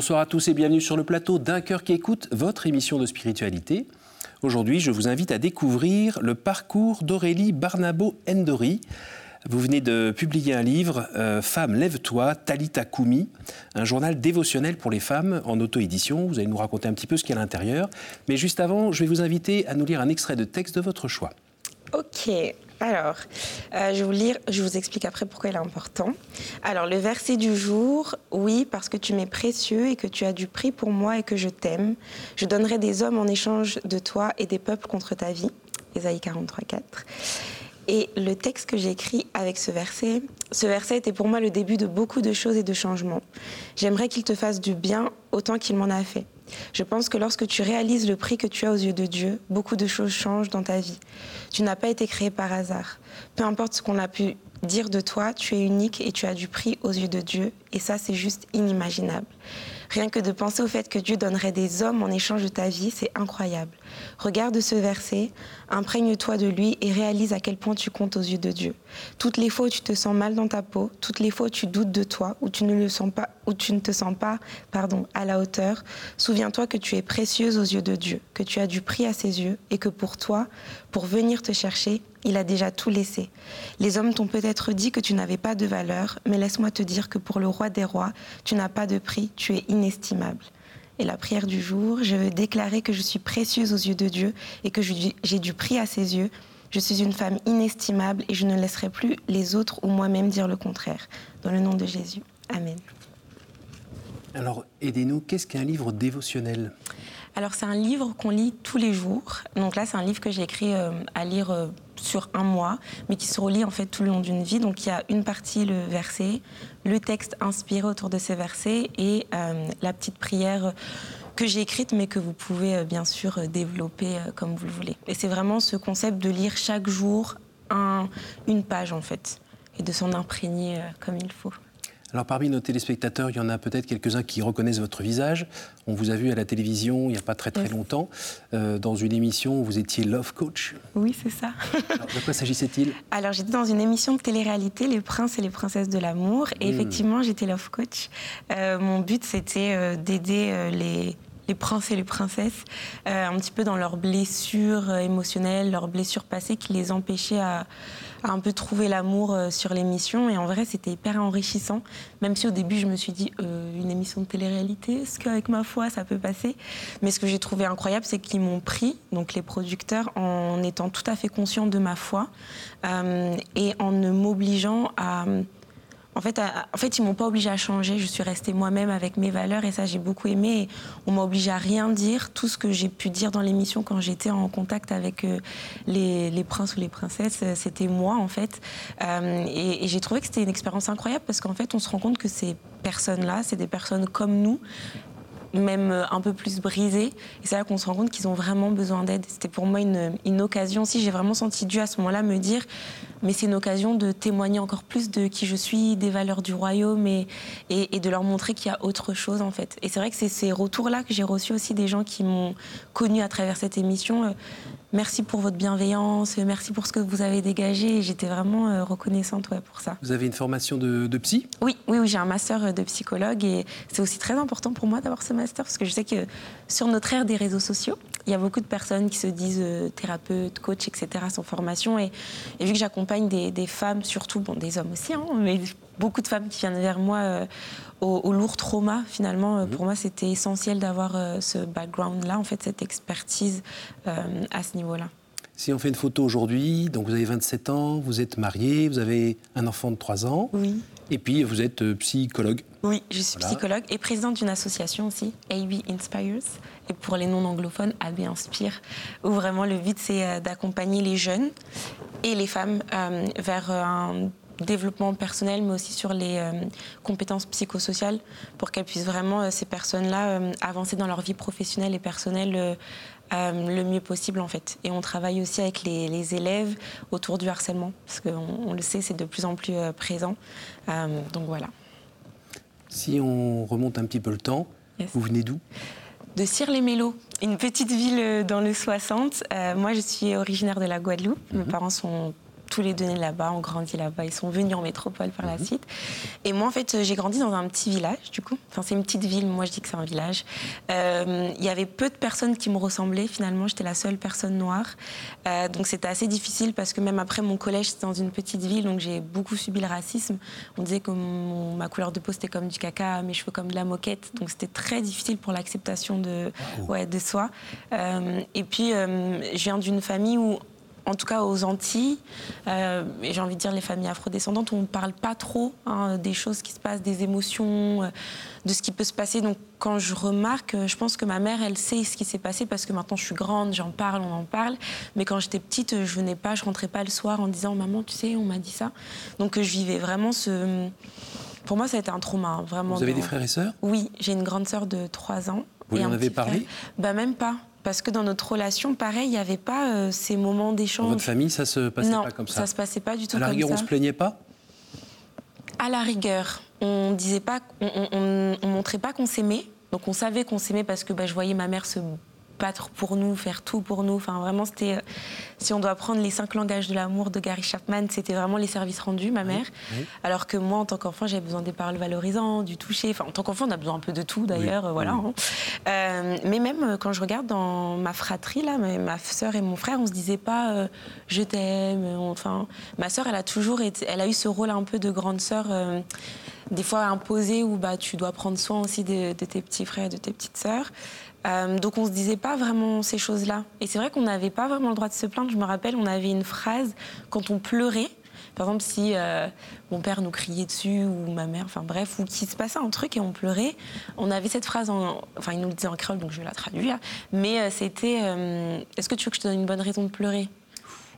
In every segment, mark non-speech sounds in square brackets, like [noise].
Bonsoir à tous et bienvenue sur le plateau d'un cœur qui écoute votre émission de spiritualité. Aujourd'hui, je vous invite à découvrir le parcours d'Aurélie Barnabo-Endori. Vous venez de publier un livre, euh, Femme, lève-toi, Talita Koumi, un journal dévotionnel pour les femmes en auto-édition. Vous allez nous raconter un petit peu ce qu'il y a à l'intérieur. Mais juste avant, je vais vous inviter à nous lire un extrait de texte de votre choix. Ok, alors, euh, je, vous lire, je vous explique après pourquoi il est important. Alors, le verset du jour, oui, parce que tu m'es précieux et que tu as du prix pour moi et que je t'aime. Je donnerai des hommes en échange de toi et des peuples contre ta vie. Ésaïe 43, 4. Et le texte que j'ai écrit avec ce verset, ce verset était pour moi le début de beaucoup de choses et de changements. J'aimerais qu'il te fasse du bien autant qu'il m'en a fait. Je pense que lorsque tu réalises le prix que tu as aux yeux de Dieu, beaucoup de choses changent dans ta vie. Tu n'as pas été créé par hasard. Peu importe ce qu'on a pu dire de toi, tu es unique et tu as du prix aux yeux de Dieu. Et ça, c'est juste inimaginable. Rien que de penser au fait que Dieu donnerait des hommes en échange de ta vie, c'est incroyable. Regarde ce verset, imprègne-toi de lui et réalise à quel point tu comptes aux yeux de Dieu. Toutes les fois où tu te sens mal dans ta peau, toutes les fois où tu doutes de toi, où tu ne le sens pas, où tu ne te sens pas, pardon, à la hauteur, souviens-toi que tu es précieuse aux yeux de Dieu, que tu as du prix à ses yeux et que pour toi, pour venir te chercher, il a déjà tout laissé. Les hommes t'ont peut-être dit que tu n'avais pas de valeur, mais laisse-moi te dire que pour le roi des rois, tu n'as pas de prix, tu es inestimable. Et la prière du jour, je veux déclarer que je suis précieuse aux yeux de Dieu et que j'ai du prix à ses yeux. Je suis une femme inestimable et je ne laisserai plus les autres ou moi-même dire le contraire. Dans le nom de Jésus. Amen. Alors, aidez-nous, qu'est-ce qu'un livre dévotionnel? Alors c'est un livre qu'on lit tous les jours. Donc là c'est un livre que j'ai écrit euh, à lire euh, sur un mois, mais qui se relie en fait tout le long d'une vie. Donc il y a une partie le verset, le texte inspiré autour de ces versets et euh, la petite prière que j'ai écrite, mais que vous pouvez bien sûr développer comme vous le voulez. Et c'est vraiment ce concept de lire chaque jour un, une page en fait et de s'en imprégner comme il faut. Alors parmi nos téléspectateurs, il y en a peut-être quelques-uns qui reconnaissent votre visage. On vous a vu à la télévision il n'y a pas très très longtemps, euh, dans une émission où vous étiez love coach. Oui, c'est ça. de quoi s'agissait-il? Alors j'étais dans une émission de télé-réalité, Les Princes et les Princesses de l'amour, et hmm. effectivement j'étais love coach. Euh, mon but c'était euh, d'aider les les princes et les princesses, un petit peu dans leurs blessures émotionnelles, leurs blessures passées qui les empêchaient à, un peu trouver l'amour euh, sur l'émission. Et en vrai, c'était hyper enrichissant. Même si au début, je me suis dit, euh, une émission de télé-réalité, est-ce qu'avec ma foi, ça peut passer? Mais ce que j'ai trouvé incroyable, c'est qu'ils m'ont pris, donc les producteurs, en étant tout à fait conscients de ma foi euh, et en ne m'obligeant à en fait, en fait, ils m'ont pas obligé à changer. Je suis restée moi-même avec mes valeurs et ça, j'ai beaucoup aimé. on m'a obligé à rien dire. Tout ce que j'ai pu dire dans l'émission quand j'étais en contact avec euh, les, princes ou les princesses, euh, c'était moi, en fait. Euh, et, et j'ai trouvé que c'était une expérience incroyable parce qu'en fait, on se rend compte que ces personnes-là, c'est des personnes comme nous, même euh, un peu plus brisés. Et c'est là qu'on se rend compte qu'ils ont vraiment besoin d'aide. C'était pour moi une, occasion aussi. J'ai vraiment senti Dieu à ce moment-là me dire, mais c'est une occasion de témoigner encore plus de qui je suis, des valeurs du royaume et, de leur montrer qu'il y a autre chose en fait. Et c'est vrai que c'est ces retours-là que j'ai reçus aussi des gens qui m'ont connu à travers cette émission. Euh, merci pour votre bienveillance, merci pour ce que vous avez dégagé. J'étais vraiment euh, reconnaissante pour ça. Vous avez une formation de, psy? Oui, oui, oui j'ai un master de psychologue et c'est aussi très important pour moi d'avoir ce master parce que je sais que sur notre ère des réseaux sociaux, il y a beaucoup de personnes qui se disent euh, thérapeutes, coach, etc. sans formation. Et, vu que j'accompagne des, femmes, surtout, bon, des hommes aussi, hein, mais beaucoup de femmes qui viennent vers moi euh, au, lourd trauma, finalement, pour mhm. moi, c'était essentiel d'avoir ce background-là, en fait, cette expertise à ce niveau-là. Si on fait une photo aujourd'hui, donc vous avez 27 ans, vous êtes marié, vous avez un enfant de 3 ans. Oui. Et puis vous êtes euh, psychologue. Oui, je suis psychologue et présidente d'une association aussi, AB Inspires. Et pour les non-anglophones, AB Inspire, où vraiment le but c'est euh, d'accompagner les jeunes et les femmes euh, vers un développement personnel, mais aussi sur les compétences psychosociales, pour qu'elles puissent vraiment, ces personnes-là, avancer dans leur vie professionnelle et personnelle euh, le mieux possible en fait. Et on travaille aussi avec les, élèves autour du harcèlement, parce qu'on on le sait, c'est de plus en plus euh, présent. Euh, donc voilà. Si on remonte un petit peu le temps, vous venez d'où? De Cire-les-Mélos, une petite ville dans le 60. moi, je suis originaire de la Guadeloupe. Mes mhm. parents sont tous les deux nés là-bas, ont grandi là-bas. Ils sont venus en métropole par la mhm. suite. Et moi, en fait, j'ai grandi dans un petit village, du coup. Enfin, c'est une petite ville, moi je dis que c'est un village. Euh, il y avait peu de personnes qui me ressemblaient, finalement. J'étais la seule personne noire. Euh, donc c'était assez difficile parce que même après mon collège, c'était dans une petite ville, donc j'ai beaucoup subi le racisme. On disait que ma couleur de peau, c'était comme du caca, mes cheveux comme de la moquette. Donc c'était très difficile pour l'acceptation de, ouais, de soi. Euh, et puis, je viens d'une famille où en tout cas aux Antilles, euh, et j'ai envie de dire les familles afrodescendantes, on ne parle pas trop hein, des choses qui se passent, des émotions, euh, de ce qui peut se passer. Donc quand je remarque, je pense que ma mère, elle sait ce qui s'est passé parce que maintenant je suis grande, j'en parle, on en parle. Mais quand j'étais petite, je venais pas, je rentrais pas le soir en disant maman, tu sais, on m'a dit ça. Donc je vivais vraiment ce. Pour moi, ça a été un trauma, hein, vraiment. Vous avez des frères et sœurs? Oui, j'ai une grande sœur de 3 ans. Vous en avez parlé? Bah même pas. Parce que dans notre relation, pareil, il n'y avait pas euh, ces moments d'échange. Dans votre famille, ça se passait pas comme ça ça se passait pas du tout comme ça. À la rigueur, on se plaignait pas? À la rigueur, on disait pas, on, on, montrait pas qu'on s'aimait. Donc on savait qu'on s'aimait parce que bah, je voyais ma mère se battre pour nous, faire tout pour nous. Enfin, vraiment, c'était. Euh, si on doit prendre les cinq langages de l'amour de Gary Chapman, c'était vraiment les services rendus, ma mère. Alors que moi, en tant qu'enfant, j'avais besoin des paroles valorisantes, du toucher. Enfin, en tant qu'enfant, on a besoin un peu de tout, d'ailleurs. Euh, voilà. Hein. Euh, mais même quand je regarde dans ma fratrie, là, ma sœur et mon frère, on se disait pas je t'aime. Enfin, ma sœur, elle a toujours été, elle a eu ce rôle un peu de grande sœur des fois imposé où bah, tu dois prendre soin aussi de, tes petits frères et de tes petites sœurs. Euh, donc on se disait pas vraiment ces choses-là. Et c'est vrai qu'on n'avait pas vraiment le droit de se plaindre. Je me rappelle, on avait une phrase quand on pleurait. Par exemple, si euh, mon père nous criait dessus ou ma mère, enfin bref, ou qu'il se passait un truc et on pleurait, on avait cette phrase, en, enfin il nous le disait en créole, donc je vais la traduire, mais euh, c'était Est-ce que tu veux que je te donne une bonne raison de pleurer?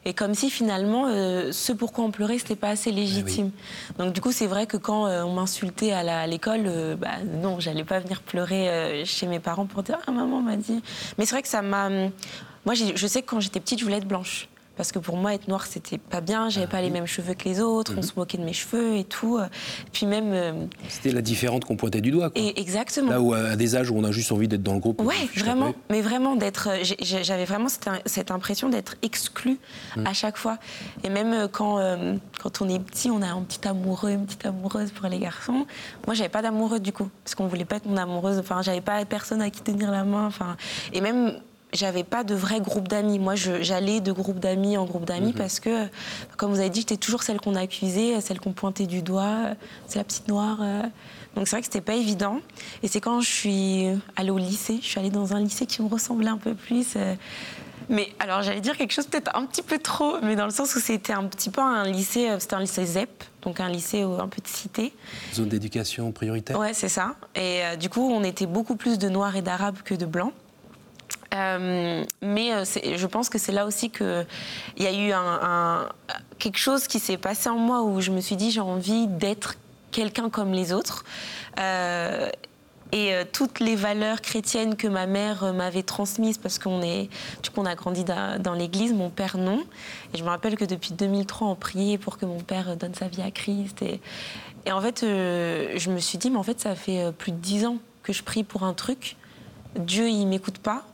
Et comme si finalement, euh, ce pourquoi on pleurait, c'était pas assez légitime. Eh Donc du coup, c'est vrai que quand euh, on m'insultait à l'école, euh, bah, non, j'allais pas venir pleurer chez mes parents pour dire ah maman m'a dit. Mais c'est vrai que ça m'a. Moi, je sais que quand j'étais petite, je voulais être blanche parce que pour moi être noire c'était pas bien. J'avais pas les mêmes cheveux que les autres. On mhm. se moquait de mes cheveux et tout. Puis même euh, c'était la différente qu'on pointait du doigt quoi. Et exactement. Là où à des âges où on a juste envie d'être dans le groupe ouais vraiment. mais vraiment d'être euh, j'avais vraiment cette, impression d'être exclue mhm. à chaque fois. Et même euh, quand quand on est petit on a un petit amoureux une petite amoureuse pour les garçons. Moi j'avais pas d'amoureux du coup parce qu'on voulait pas être mon amoureuse. Enfin j'avais pas personne à qui tenir la main enfin. Et même j'avais pas de vrai groupe d'amis. Moi, j'allais de groupe d'amis en groupe d'amis mhm. parce que, comme vous avez dit, j'étais toujours celle qu'on accusait, celle qu'on pointait du doigt. C'est la petite noire. Euh. Donc c'est vrai que c'était pas évident. Et c'est quand je suis allée au lycée, je suis allée dans un lycée qui me ressemblait un peu plus. Euh. Mais alors j'allais dire quelque chose peut-être un petit peu trop, mais dans le sens où c'était un petit peu un lycée, euh, c'était un lycée ZEP, donc un lycée un peu de cité. Zone d'éducation prioritaire. Ouais, c'est ça. Et du coup, on était beaucoup plus de noirs et d'arabes que de blancs. Euh, mais euh, je pense que c'est là aussi qu'il y a eu quelque chose qui s'est passé en moi où je me suis dit j'ai envie d'être quelqu'un comme les autres. Euh, et toutes les valeurs chrétiennes que ma mère m'avait transmises, parce qu'on est, du coup, on a grandi dans, l'église, mon père non. Et je me rappelle que depuis 2003, on priait pour que mon père donne sa vie à Christ. Et, et en fait, je me suis dit, mais en fait, ça fait plus de dix ans que je prie pour un truc. Dieu, il m'écoute pas.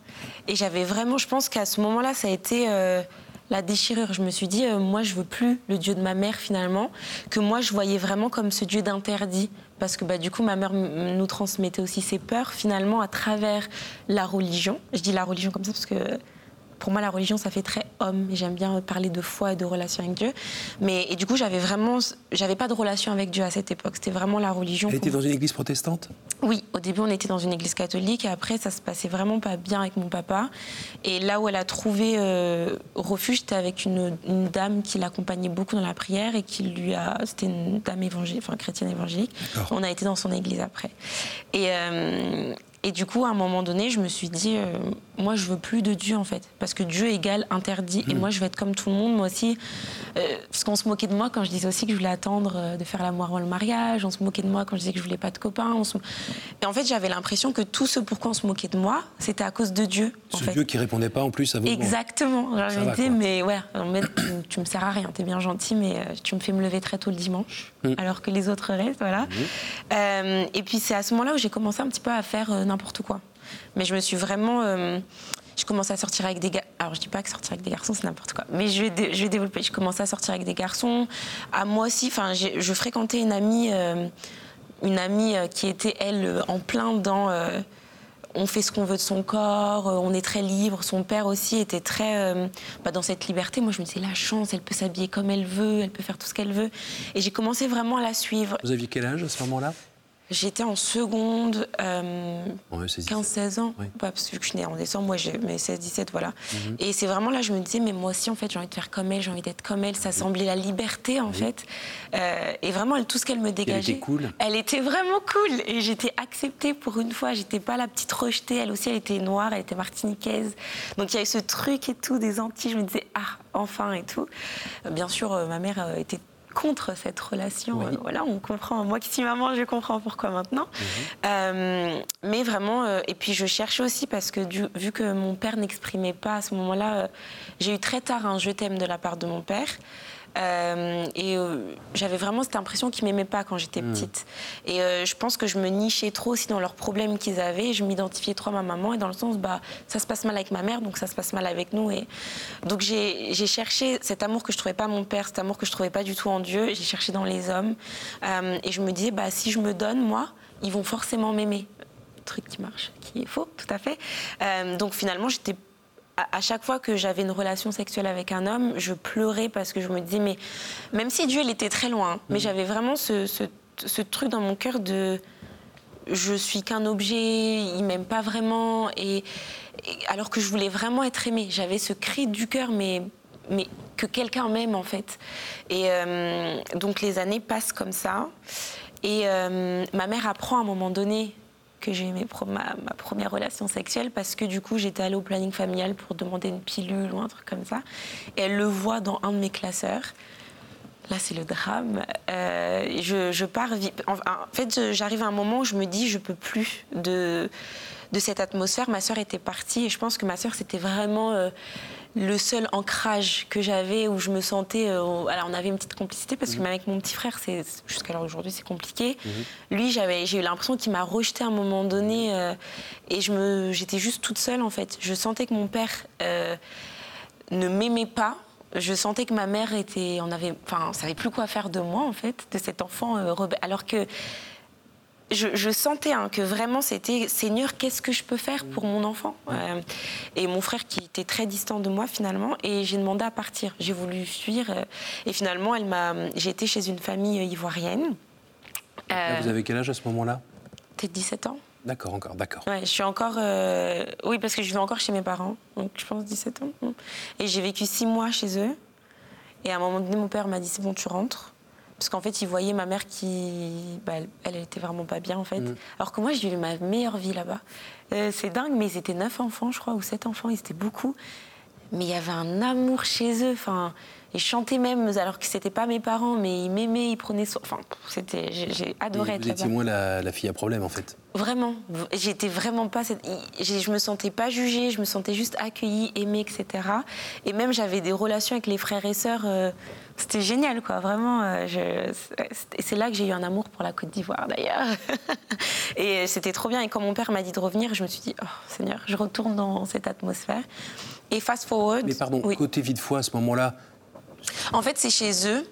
Et j'avais vraiment, je pense qu'à ce moment-là, ça a été euh, la déchirure. Je me suis dit, euh, moi, je veux plus le Dieu de ma mère finalement, que moi, je voyais vraiment comme ce Dieu d'interdit. Parce que bah, du coup, ma mère nous transmettait aussi ses peurs finalement à travers la religion. Je dis la religion comme ça parce que pour moi, la religion, ça fait très homme. J'aime bien parler de foi et de relation avec Dieu. Mais et du coup, j'avais vraiment, j'avais pas de relation avec Dieu à cette époque. C'était vraiment la religion. Elle était dans une église protestante? Oui, au début, on était dans une église catholique. Et après, ça se passait vraiment pas bien avec mon papa. Et là où elle a trouvé euh, refuge, c'était avec une, dame qui l'accompagnait beaucoup dans la prière et qui lui a, c'était une dame évangélique, enfin chrétienne évangélique. On a été dans son église après. Et euh, et du coup, à un moment donné, je me suis dit, euh, moi, je veux plus de Dieu, en fait. Parce que Dieu égale interdit. Et hmm. moi, je veux être comme tout le monde, moi aussi. Euh, parce qu'on se moquait de moi quand je disais aussi que je voulais attendre euh, de faire l'amour avant le mariage. On se moquait de moi quand je disais que je voulais pas de copains. Et en fait, j'avais l'impression que tout ce pourquoi on se moquait de moi, c'était à cause de Dieu. Ce Dieu qui répondait pas en plus à vos Exactement. J'avais dit, mais ouais, tu, me sers à rien. Tu es bien gentil, mais tu me fais me lever très tôt le dimanche, hmm. alors que les autres restent, voilà. et puis, c'est à ce moment-là où j'ai commencé un petit peu à faire n'importe quoi. Mais je me suis vraiment. Euh, je commençais à sortir avec des gars. Alors, je dis pas que sortir avec des garçons, c'est n'importe quoi. Mais je vais, je vais développer. Je commençais à sortir avec des garçons. À moi aussi, enfin, je fréquentais une amie, euh, une amie euh, qui était, elle, en plein dans on fait ce qu'on veut de son corps, on est très libre. Son père aussi était très bah, dans cette liberté. Moi, je me disais, la chance, elle peut s'habiller comme elle veut, elle peut faire tout ce qu'elle veut. Et j'ai commencé vraiment à la suivre. Vous aviez quel âge à ce moment-là? J'étais en seconde, 15-16 euh, ans. parce que je suis née en décembre, moi j'ai 16-17, voilà. Mhm. Et c'est vraiment là, je me disais, mais moi aussi, en fait, j'ai envie de faire comme elle, j'ai envie d'être comme elle. Ça semblait la liberté, en fait. Euh, et vraiment, tout ce qu'elle me dégageait. Elle était cool. Elle était vraiment cool. Et j'étais acceptée pour une fois. J'étais pas la petite rejetée. Elle aussi, elle était noire, elle était martiniquaise. Donc il y avait ce truc et tout, des Antilles. Je me disais, ah, enfin et tout. Euh, bien sûr, ma mère était contre cette relation. Euh, voilà, on comprend. Moi qui suis maman, je comprends pourquoi maintenant. Mhm. Euh, mais vraiment, euh, et puis je cherche aussi parce que vu que mon père n'exprimait pas à ce moment-là, j'ai eu très tard un je t'aime de la part de mon père. Euh, et euh, j'avais vraiment cette impression qu'ils m'aimaient pas quand j'étais hmm. petite. Et euh, je pense que je me nichais trop aussi dans leurs problèmes qu'ils avaient. Je m'identifiais trop à ma maman et dans le sens, bah, ça se passe mal avec ma mère, donc ça se passe mal avec nous. Et donc j'ai cherché cet amour que je trouvais pas mon père, cet amour que je trouvais pas du tout en Dieu. J'ai cherché dans les hommes. et je me disais, bah, si je me donne, moi, ils vont forcément m'aimer truc qui marche, qui est faux, tout à fait. donc finalement, j'étais à chaque fois que j'avais une relation sexuelle avec un homme, je pleurais parce que je me disais, mais même si Dieu, il était très loin, mais mm. j'avais vraiment ce, truc dans mon cœur de je suis qu'un objet, il m'aime pas vraiment, et, alors que je voulais vraiment être aimée. J'avais ce cri du cœur, mais, mais que quelqu'un m'aime en fait. Et euh, donc les années passent comme ça. Et euh, ma mère apprend à un moment donné que j'ai aimé ma, première relation sexuelle parce que du coup j'étais allée au planning familial pour demander une pilule ou un truc comme ça. Et elle le voit dans un de mes classeurs. Là, c'est le drame. Euh, je, je, pars. En, fait, j'arrive à un moment où je me dis, je peux plus de, de cette atmosphère. Ma sœur était partie et je pense que ma sœur, c'était vraiment. Euh, le seul ancrage que j'avais où je me sentais. Euh, alors, on avait une petite complicité parce que mhm. même avec mon petit frère, c'est jusqu'à l'heure d'aujourd'hui, c'est compliqué. Mhm. Lui, j'avais, j'ai eu l'impression qu'il m'a rejeté à un moment donné euh, et je me, j'étais juste toute seule en fait. Je sentais que mon père euh, ne m'aimait pas. Je sentais que ma mère était, on avait, enfin, savait plus quoi faire de moi en fait, de cet enfant rebelle. Alors que je, sentais hein, que vraiment c'était Seigneur, qu'est-ce que je peux faire pour mon enfant? Euh, Et mon frère qui était très distant de moi finalement, et j'ai demandé à partir. J'ai voulu fuir, euh, et finalement, elle m'a. J'ai été chez une famille ivoirienne. vous avez quel âge à ce moment-là? Peut-être 17 ans. D'accord, encore, d'accord. Ouais, je suis encore. Euh, oui, parce que je vais encore chez mes parents, donc je pense 17 ans. Et j'ai vécu six mois chez eux. Et à un moment donné, mon père m'a dit c'est bon, tu rentres. Parce qu'en fait, il voyait ma mère qui. Bah, elle, elle, était vraiment pas bien, en fait. Mm. Alors que moi, j'ai eu ma meilleure vie là-bas. Euh, c'est dingue, mais ils étaient neuf enfants, je crois, ou sept enfants, ils étaient beaucoup. Mais il y avait un amour chez eux. Enfin, ils chantaient même, alors que c'était pas mes parents, mais ils m'aimaient, ils prenaient soin. Enfin, c'était, j'ai, adoré être là-bas. Vous étiez moins la, fille à problème, en fait. Vraiment. J'étais vraiment pas. Cette... Je me sentais pas jugée, je me sentais juste accueillie, aimée, etc. Et même, j'avais des relations avec les frères et sœurs. Euh, c'était génial, quoi. Vraiment, euh, je... c'est là que j'ai eu un amour pour la Côte d'Ivoire, d'ailleurs. [laughs] et c'était trop bien. Et quand mon père m'a dit de revenir, je me suis dit, oh Seigneur, je retourne dans cette atmosphère. Et fast forward. Mais pardon, côté vie de foi à ce moment-là. En fait, c'est chez eux.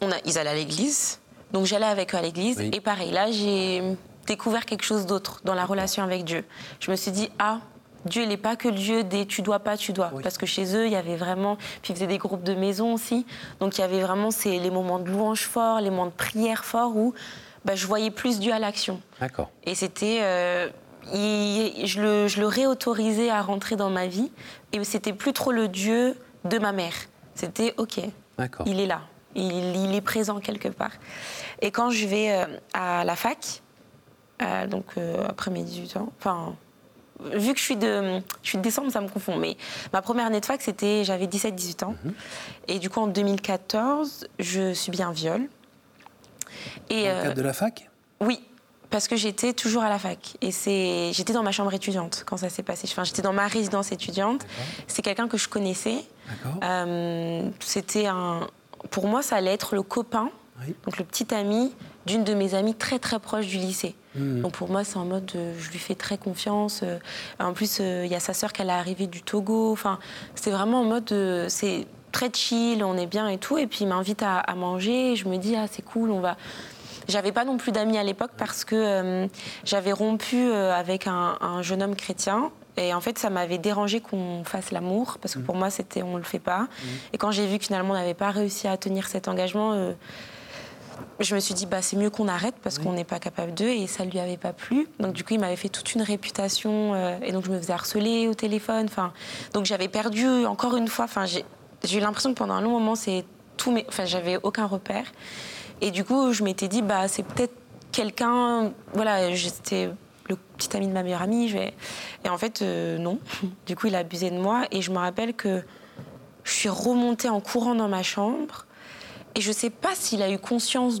On a, ils allaient à l'église, donc j'allais avec eux à l'église. Et pareil, là, j'ai découvert quelque chose d'autre dans la relation avec Dieu. Je me suis dit, ah, Dieu n'est pas que le Dieu des tu dois pas, tu dois. Parce que chez eux, il y avait vraiment. Puis ils faisaient des groupes de maison aussi. Donc il y avait vraiment ces, les moments de louange forts, les moments de prière forts où bah, je voyais plus Dieu à l'action. D'accord. Et c'était. Euh, je, le, je le réautorisais à rentrer dans ma vie. Et c'était plus trop le Dieu de ma mère. C'était OK. Il est là. Il, il, est présent quelque part. Et quand je vais euh, à la fac, euh, donc après mes 18 ans, enfin vu que je suis de, je suis de décembre, ça me confond. Mais ma première année de fac, c'était, j'avais 17-18 ans. Mhm. Et du coup, en 2014, je subis un viol. Et, dans le cadre de la fac? Oui, parce que j'étais toujours à la fac. Et c'est, j'étais dans ma chambre étudiante quand ça s'est passé. Enfin, j'étais dans ma résidence étudiante. C'est quelqu'un que je connaissais. Euh, c'était un, pour moi, ça allait être le copain, donc le petit ami d'une de mes amies très très proche du lycée. Hmm. Donc pour moi, c'est en mode, je lui fais très confiance. en plus, il y a sa sœur qui est arrivée du Togo. Enfin, c'est vraiment en mode, c'est très chill, on est bien et tout. Et puis il m'invite à, manger. je me dis, ah, c'est cool, on va. J'avais pas non plus d'amis à l'époque parce que euh, j'avais rompu euh, avec un, jeune homme chrétien. Et en fait, ça m'avait dérangé qu'on fasse l'amour, parce que mmh. pour moi, c'était on le fait pas. Mmh. Et quand j'ai vu que finalement, on n'avait pas réussi à tenir cet engagement, euh, je me suis dit, bah, c'est mieux qu'on arrête, parce qu'on n'est pas capable d'eux, et ça lui avait pas plu. Donc du coup, il m'avait fait toute une réputation, et donc je me faisais harceler au téléphone. Enfin, donc j'avais perdu encore une fois. Enfin, j'ai eu l'impression que pendant un long moment, c'est tout, mes... enfin, j'avais aucun repère. Et du coup, je m'étais dit, bah, c'est peut-être quelqu'un. Voilà, j'étais le petit ami de ma meilleure amie. Je vais... Et en fait, euh, non. [laughs] Du coup, il a abusé de moi. Et je me rappelle que je suis remontée en courant dans ma chambre. Et je sais pas s'il a eu conscience.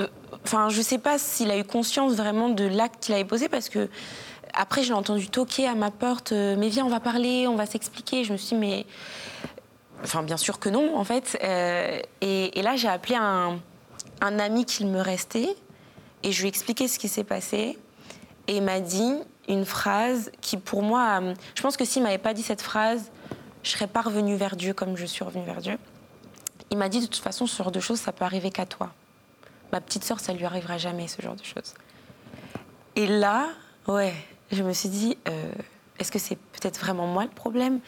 Euh, enfin, je sais pas s'il a eu conscience vraiment de l'acte qu'il avait posé parce que. Après, j'ai entendu toquer à ma porte, euh, mais viens, on va parler, on va s'expliquer. Je me suis dit, mais. Enfin, bien sûr que non, en fait. et, et, là, j'ai appelé un, un ami qu'il me restait et je lui ai expliqué ce qui s'est passé. Et il m'a dit une phrase qui, pour moi, euh, je pense que s'il m'avait pas dit cette phrase, je serais pas revenue vers Dieu comme je suis revenue vers Dieu. Il m'a dit de toute façon, ce genre de choses, ça peut arriver qu'à toi. Ma petite sœur, ça lui arrivera jamais, ce genre de choses. Et là, ouais, je me suis dit, euh, est-ce que c'est peut-être vraiment moi le problème?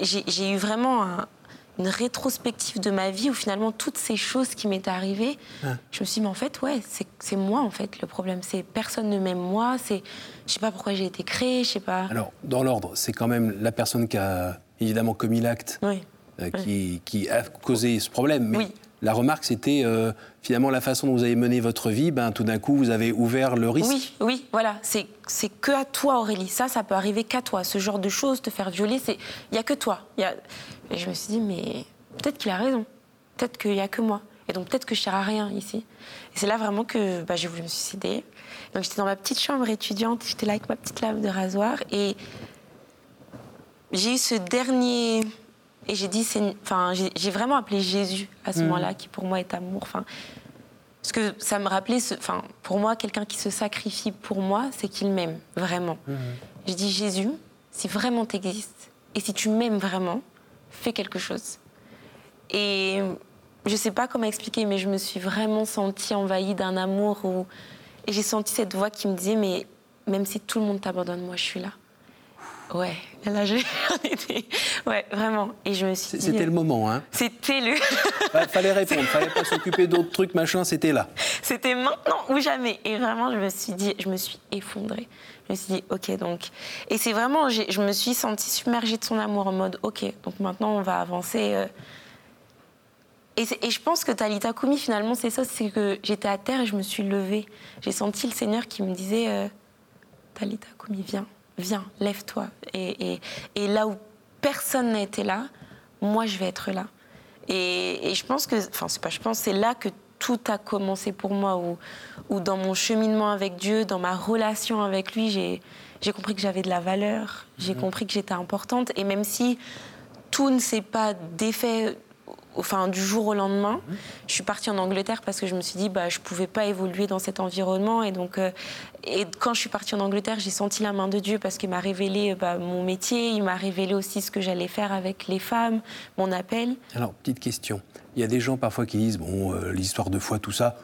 J'ai eu vraiment un, une rétrospective de ma vie où finalement toutes ces choses qui m'étaient arrivées, je me suis dit, mais en fait, ouais, c'est moi en fait le problème. C'est personne ne m'aime moi, c'est je sais pas pourquoi j'ai été créée, je sais pas. Alors, dans l'ordre, c'est quand même la personne qui a évidemment commis l'acte euh, qui, qui, a causé ce problème. Mais oui. La remarque, c'était euh, finalement la façon dont vous avez mené votre vie. Ben, tout d'un coup, vous avez ouvert le risque. Oui, oui, voilà. C'est que à toi, Aurélie. Ça, ça peut arriver qu'à toi. Ce genre de choses, te faire violer, il n'y a que toi. Et je me suis dit, mais peut-être qu'il a raison. Peut-être qu'il n'y a que moi. Et donc peut-être que je ne à rien ici. Et c'est là vraiment que bah, j'ai voulu me suicider. Donc j'étais dans ma petite chambre étudiante, j'étais là avec ma petite lame de rasoir. Et j'ai eu ce dernier... Et j'ai dit, enfin, j'ai vraiment appelé Jésus à ce mmh. moment-là, qui pour moi est amour. Enfin, parce que ça me rappelait, enfin, pour moi, quelqu'un qui se sacrifie pour moi, c'est qu'il m'aime vraiment. Mmh. J'ai dit, Jésus, si vraiment tu existes, et si tu m'aimes vraiment, fais quelque chose. Et je ne sais pas comment expliquer, mais je me suis vraiment sentie envahie d'un amour où... et j'ai senti cette voix qui me disait mais même si tout le monde t'abandonne, moi je suis là. Ouais, là j'ai [laughs] été. Ouais, vraiment. Et je me suis C'était le moment, hein C'était le. Il fallait répondre, fallait pas s'occuper d'autres trucs, machin, c'était là. C'était maintenant ou jamais. Et vraiment, je me suis dit, je me suis effondrée. Je me suis dit, ok, donc. Et c'est vraiment, je me suis sentie submergée de son amour en mode, ok, donc maintenant on va avancer. Euh. Et, et, je pense que Talita Kumi, finalement, c'est ça, c'est que j'étais à terre et je me suis levée. J'ai senti le Seigneur qui me disait, euh, Talita Kumi, viens, viens, lève-toi. Et, et, là où personne n'a été là, moi je vais être là. Et, je pense que, enfin, c'est pas je pense, c'est là que tout a commencé pour moi, où, dans mon cheminement avec Dieu, dans ma relation avec lui, j'ai compris que j'avais de la valeur, j'ai mhm. compris que j'étais importante. Et même si tout ne s'est pas défait enfin, du jour au lendemain, je suis partie en Angleterre parce que je me suis dit bah je pouvais pas évoluer dans cet environnement. Et donc euh, et quand je suis partie en Angleterre j'ai senti la main de Dieu parce qu'il m'a révélé bah, mon métier, il m'a révélé aussi ce que j'allais faire avec les femmes, mon appel. Alors petite question, il y a des gens parfois qui disent bon, euh, l'histoire de foi, tout ça,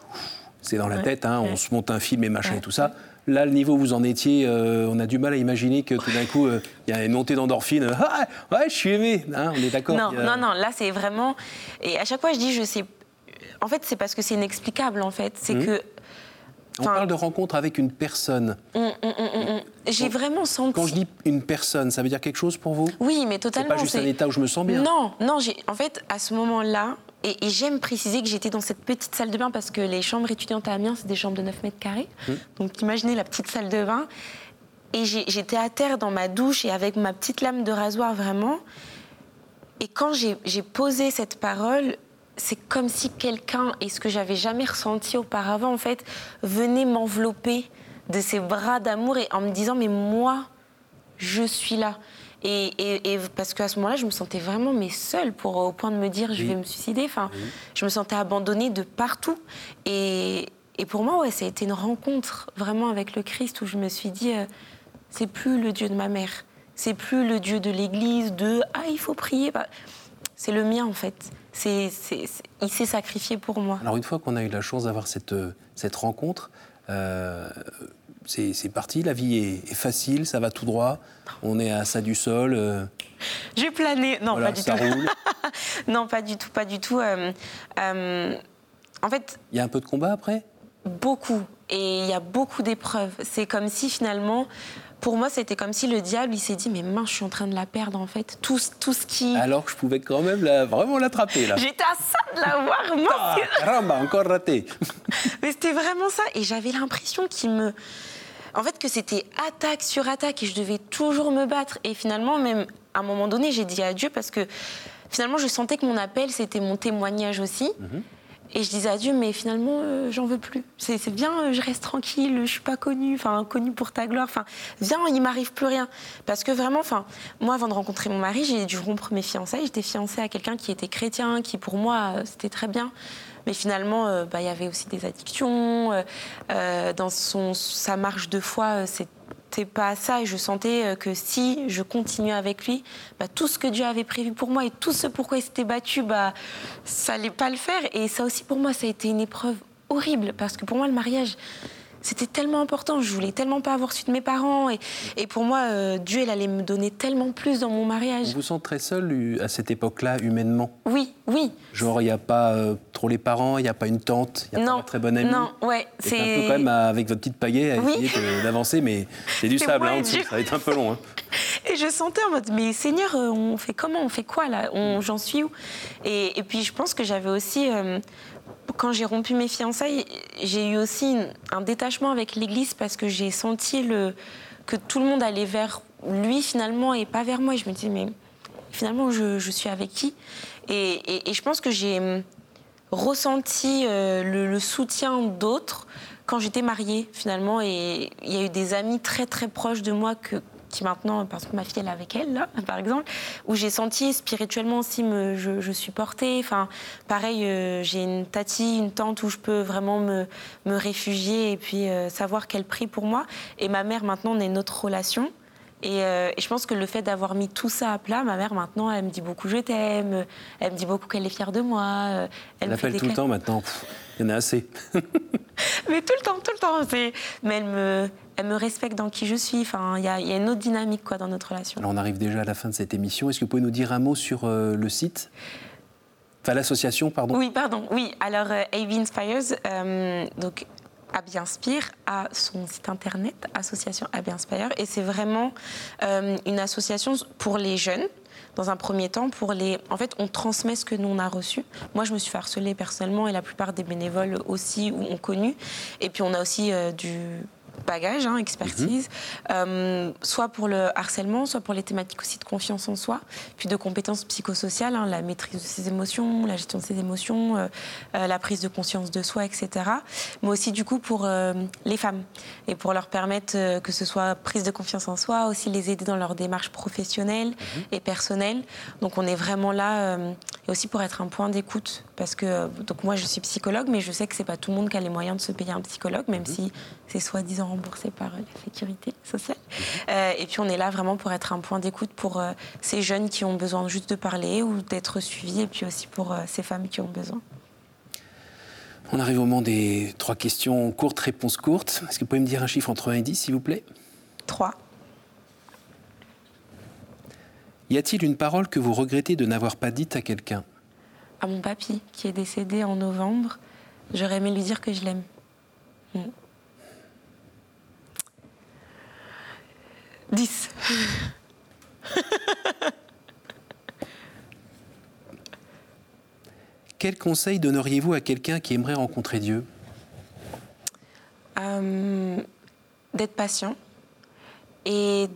c'est dans la tête, hein, on se monte un film et machin et tout ça. Là, le niveau où vous en étiez, euh, on a du mal à imaginer que tout d'un coup, euh, il y a une montée d'endorphine. Ah, ouais, je suis aimé. Hein, on est d'accord Non, non, non. Là, c'est vraiment. Et à chaque fois, je dis, je sais. En fait, c'est parce que c'est inexplicable, en fait. C'est mmh. que. On parle de rencontre avec une personne. Mmh, mmh, J'ai vraiment senti. Quand je dis une personne, ça veut dire quelque chose pour vous? Oui, mais totalement. C'est pas juste un état où je me sens bien? Non, non. En fait, à ce moment-là, et, j'aime préciser que j'étais dans cette petite salle de bain parce que les chambres étudiantes à Amiens, c'est des chambres de 9 mètres carrés. Mmh. Donc imaginez la petite salle de bain. Et j'étais à terre dans ma douche et avec ma petite lame de rasoir vraiment. Et quand j'ai posé cette parole, c'est comme si quelqu'un, et ce que j'avais jamais ressenti auparavant en fait, venait m'envelopper de ses bras d'amour et en me disant mais moi, je suis là. Et, parce qu'à ce moment-là, je me sentais vraiment mais seule pour, au point de me dire je vais me suicider. Enfin, je me sentais abandonnée de partout. Et, et pour moi, ouais, ça a été une rencontre vraiment avec le Christ où je me suis dit, euh, c'est plus le Dieu de ma mère, c'est plus le Dieu de l'Église, de ah il faut prier. Bah, c'est le mien en fait. C'est, il s'est sacrifié pour moi. Alors une fois qu'on a eu la chance d'avoir cette, cette rencontre, euh, c'est parti, la vie est, facile, ça va tout droit, on est à ça du sol. Euh, J'ai plané, non pas du ça tout. Roule. [laughs] non pas du tout, pas du tout. Euh, en fait. Il y a un peu de combat après? Beaucoup, et il y a beaucoup d'épreuves. C'est comme si finalement pour moi, c'était comme si le diable, il s'est dit, mais mince, je suis en train de la perdre, en fait. Tout, tout ce qui... Alors que je pouvais quand même vraiment l'attraper, là. J'étais à ça de l'avoir, moi. Ah, caramba, encore raté. [laughs] mais c'était vraiment ça. Et j'avais l'impression qu'il me... En fait, que c'était attaque sur attaque et je devais toujours me battre. Et finalement, même à un moment donné, j'ai dit adieu parce que finalement, je sentais que mon appel, c'était mon témoignage aussi. Mhm. Et je disais à Dieu, mais finalement, euh, j'en veux plus. C'est bien, euh, je reste tranquille, je suis pas connue, enfin, connue pour ta gloire. Enfin, viens, il m'arrive plus rien. Parce que vraiment, enfin, moi, avant de rencontrer mon mari, j'ai dû rompre mes fiançailles. J'étais fiancée à quelqu'un qui était chrétien, qui pour moi, euh, c'était très bien. Mais finalement, bah, il y avait aussi des addictions. dans son, sa marche de foi, c'était pas ça et je sentais euh, que si je continuais avec lui, bah, tout ce que Dieu avait prévu pour moi et tout ce pourquoi il s'était battu, bah, ça allait pas le faire. Et ça aussi pour moi, ça a été une épreuve horrible parce que pour moi, le mariage, c'était tellement important. Je voulais tellement pas avoir su de mes parents. Et, et pour moi, euh, Dieu, il allait me donner tellement plus dans mon mariage. Vous vous sentez très seule à cette époque-là, humainement Oui, oui. Genre, il n'y a pas euh, trop les parents, il n'y a pas une tante, il n'y a pas une très bonne amie Non, ouais. C'est un peu quand même, avec votre petite pagaie, à essayer d'avancer, mais c'est du [laughs] sable hein, en dessous, ça va être un peu long. Hein. [laughs] Et je sentais en mode, mais Seigneur, euh, on fait comment On fait quoi là? J'en suis où? Et, et, puis je pense que j'avais aussi quand j'ai rompu mes fiançailles, j'ai eu aussi un détachement avec l'Église parce que j'ai senti le, que tout le monde allait vers lui finalement et pas vers moi. Je me disais, mais finalement, je, suis avec qui? Et, je pense que j'ai hum, ressenti euh, le, le, soutien d'autres quand j'étais mariée finalement. Et il y a eu des amis très très proches de moi que, qui maintenant, parce que ma fille est avec elle, là, [laughs] par exemple, où j'ai senti spirituellement aussi me, je, suis portée. Enfin, pareil, euh, j'ai une tati, une tante où je peux vraiment me, me réfugier et puis euh, savoir qu'elle prie pour moi. Et ma mère, maintenant, on une autre relation. Euh, et, je pense que le fait d'avoir mis tout ça à plat, ma mère maintenant, elle me dit beaucoup je t'aime, elle me dit beaucoup qu'elle est fière de moi. Elle, appelle tout le temps maintenant, il y en a assez. [laughs] mais tout le temps, tout le temps. Mais elle me, elle me respecte dans qui je suis. Enfin, il y, a une autre dynamique quoi, dans notre relation. Alors, on arrive déjà à la fin de cette émission. Est-ce que vous pouvez nous dire un mot sur euh, le site? Enfin, l'association, pardon. Oui, pardon. Oui, alors euh, AV Inspires, euh, donc Abby Inspire a son site internet, association Abby Inspire, et c'est vraiment une association pour les jeunes dans un premier temps pour les. En fait, on transmet ce que nous on a reçu. Moi, je me suis fait harceler personnellement et la plupart des bénévoles aussi ont connu. Et puis, on a aussi du bagage, hein, expertise, euh, soit pour le harcèlement, soit pour les thématiques aussi de confiance en soi, puis de compétences psychosociales, hein, la maîtrise de ses émotions, la gestion de ses émotions, euh, euh, la prise de conscience de soi, etc. Mais aussi du coup pour les femmes et pour leur permettre que ce soit prise de confiance en soi, aussi les aider dans leur démarche professionnelle mhm. et personnelle. Donc on est vraiment là et aussi pour être un point d'écoute parce que donc moi je suis psychologue, mais je sais que c'est pas tout le monde qui a les moyens de se payer un psychologue, même mhm. si c'est soi-disant remboursé par la sécurité sociale. Euh, et puis on est là vraiment pour être un point d'écoute pour euh, ces jeunes qui ont besoin juste de parler ou d'être suivis, et puis aussi pour euh, ces femmes qui ont besoin. On arrive au moment des trois questions courtes, réponses courtes. Est-ce que vous pouvez me dire un chiffre entre 1 et 10, s'il vous plaît? 3. Y a-t-il une parole que vous regrettez de n'avoir pas dite à quelqu'un? À mon papy, qui est décédé en novembre. J'aurais aimé lui dire que je l'aime. Mm. 10. [laughs] Quel conseil donneriez-vous à quelqu'un qui aimerait rencontrer Dieu? Euh, D'être patient et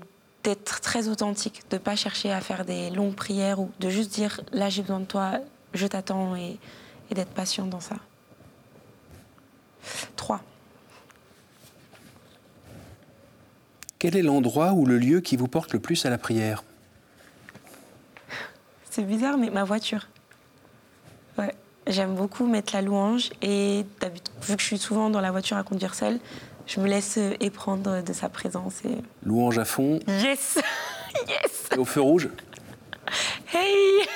d'être très authentique, de ne pas chercher à faire des longues prières ou de juste dire là j'ai besoin de toi, je t'attends et, et d'être patient dans ça. 3. Quel est l'endroit ou le lieu qui vous porte le plus à la prière? C'est bizarre, mais ma voiture. Ouais. J'aime beaucoup mettre la louange et vu que je suis souvent dans la voiture à conduire seule, je me laisse éprendre de sa présence. Et... Louange à fond. Yes [laughs] Yes Et au feu rouge? Hey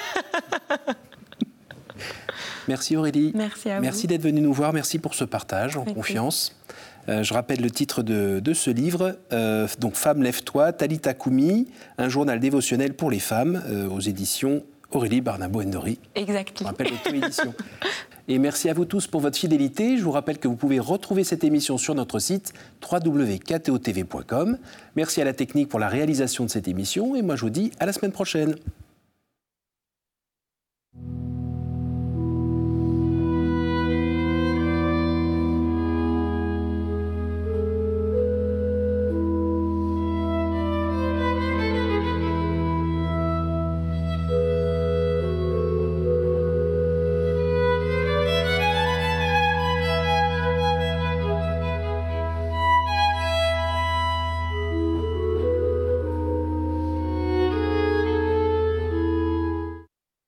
[laughs] Merci Aurélie. Merci à vous. Merci d'être venue nous voir. Merci pour ce partage en confiance. Euh, je rappelle le titre de, ce livre, euh, donc Femme, lève-toi, Talita Koumi, un journal dévotionnel pour les femmes, euh, aux éditions Aurélie Barnabo Endori. Exactement. Je rappelle l'auto-édition. Et merci à vous tous pour votre fidélité. Je vous rappelle que vous pouvez retrouver cette émission sur notre site www.ktotv.com. Merci à la technique pour la réalisation de cette émission et moi je vous dis à la semaine prochaine.